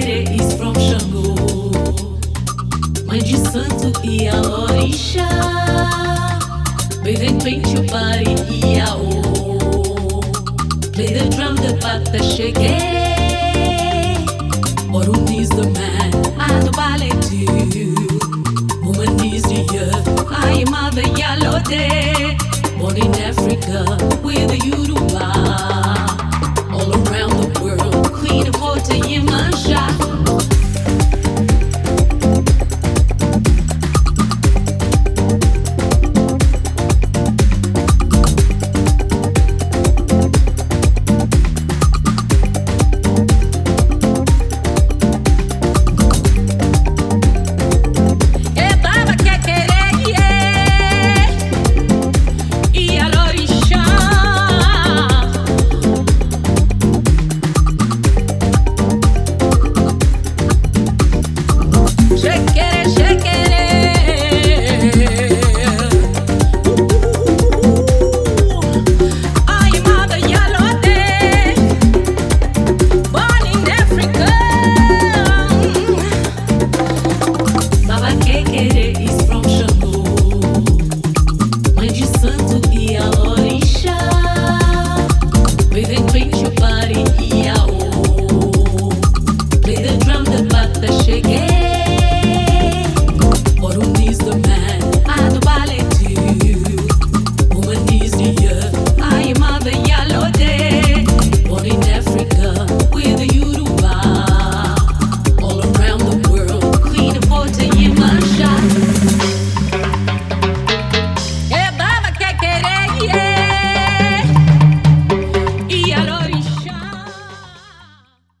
Oere is from Xangô, mãe de santo e a orixá. Berequente, o pari e a o. Play the drum, the pata cheguei. Orun is the man, a do balete. Woman is the earth, I am the yellow day. Born in Africa.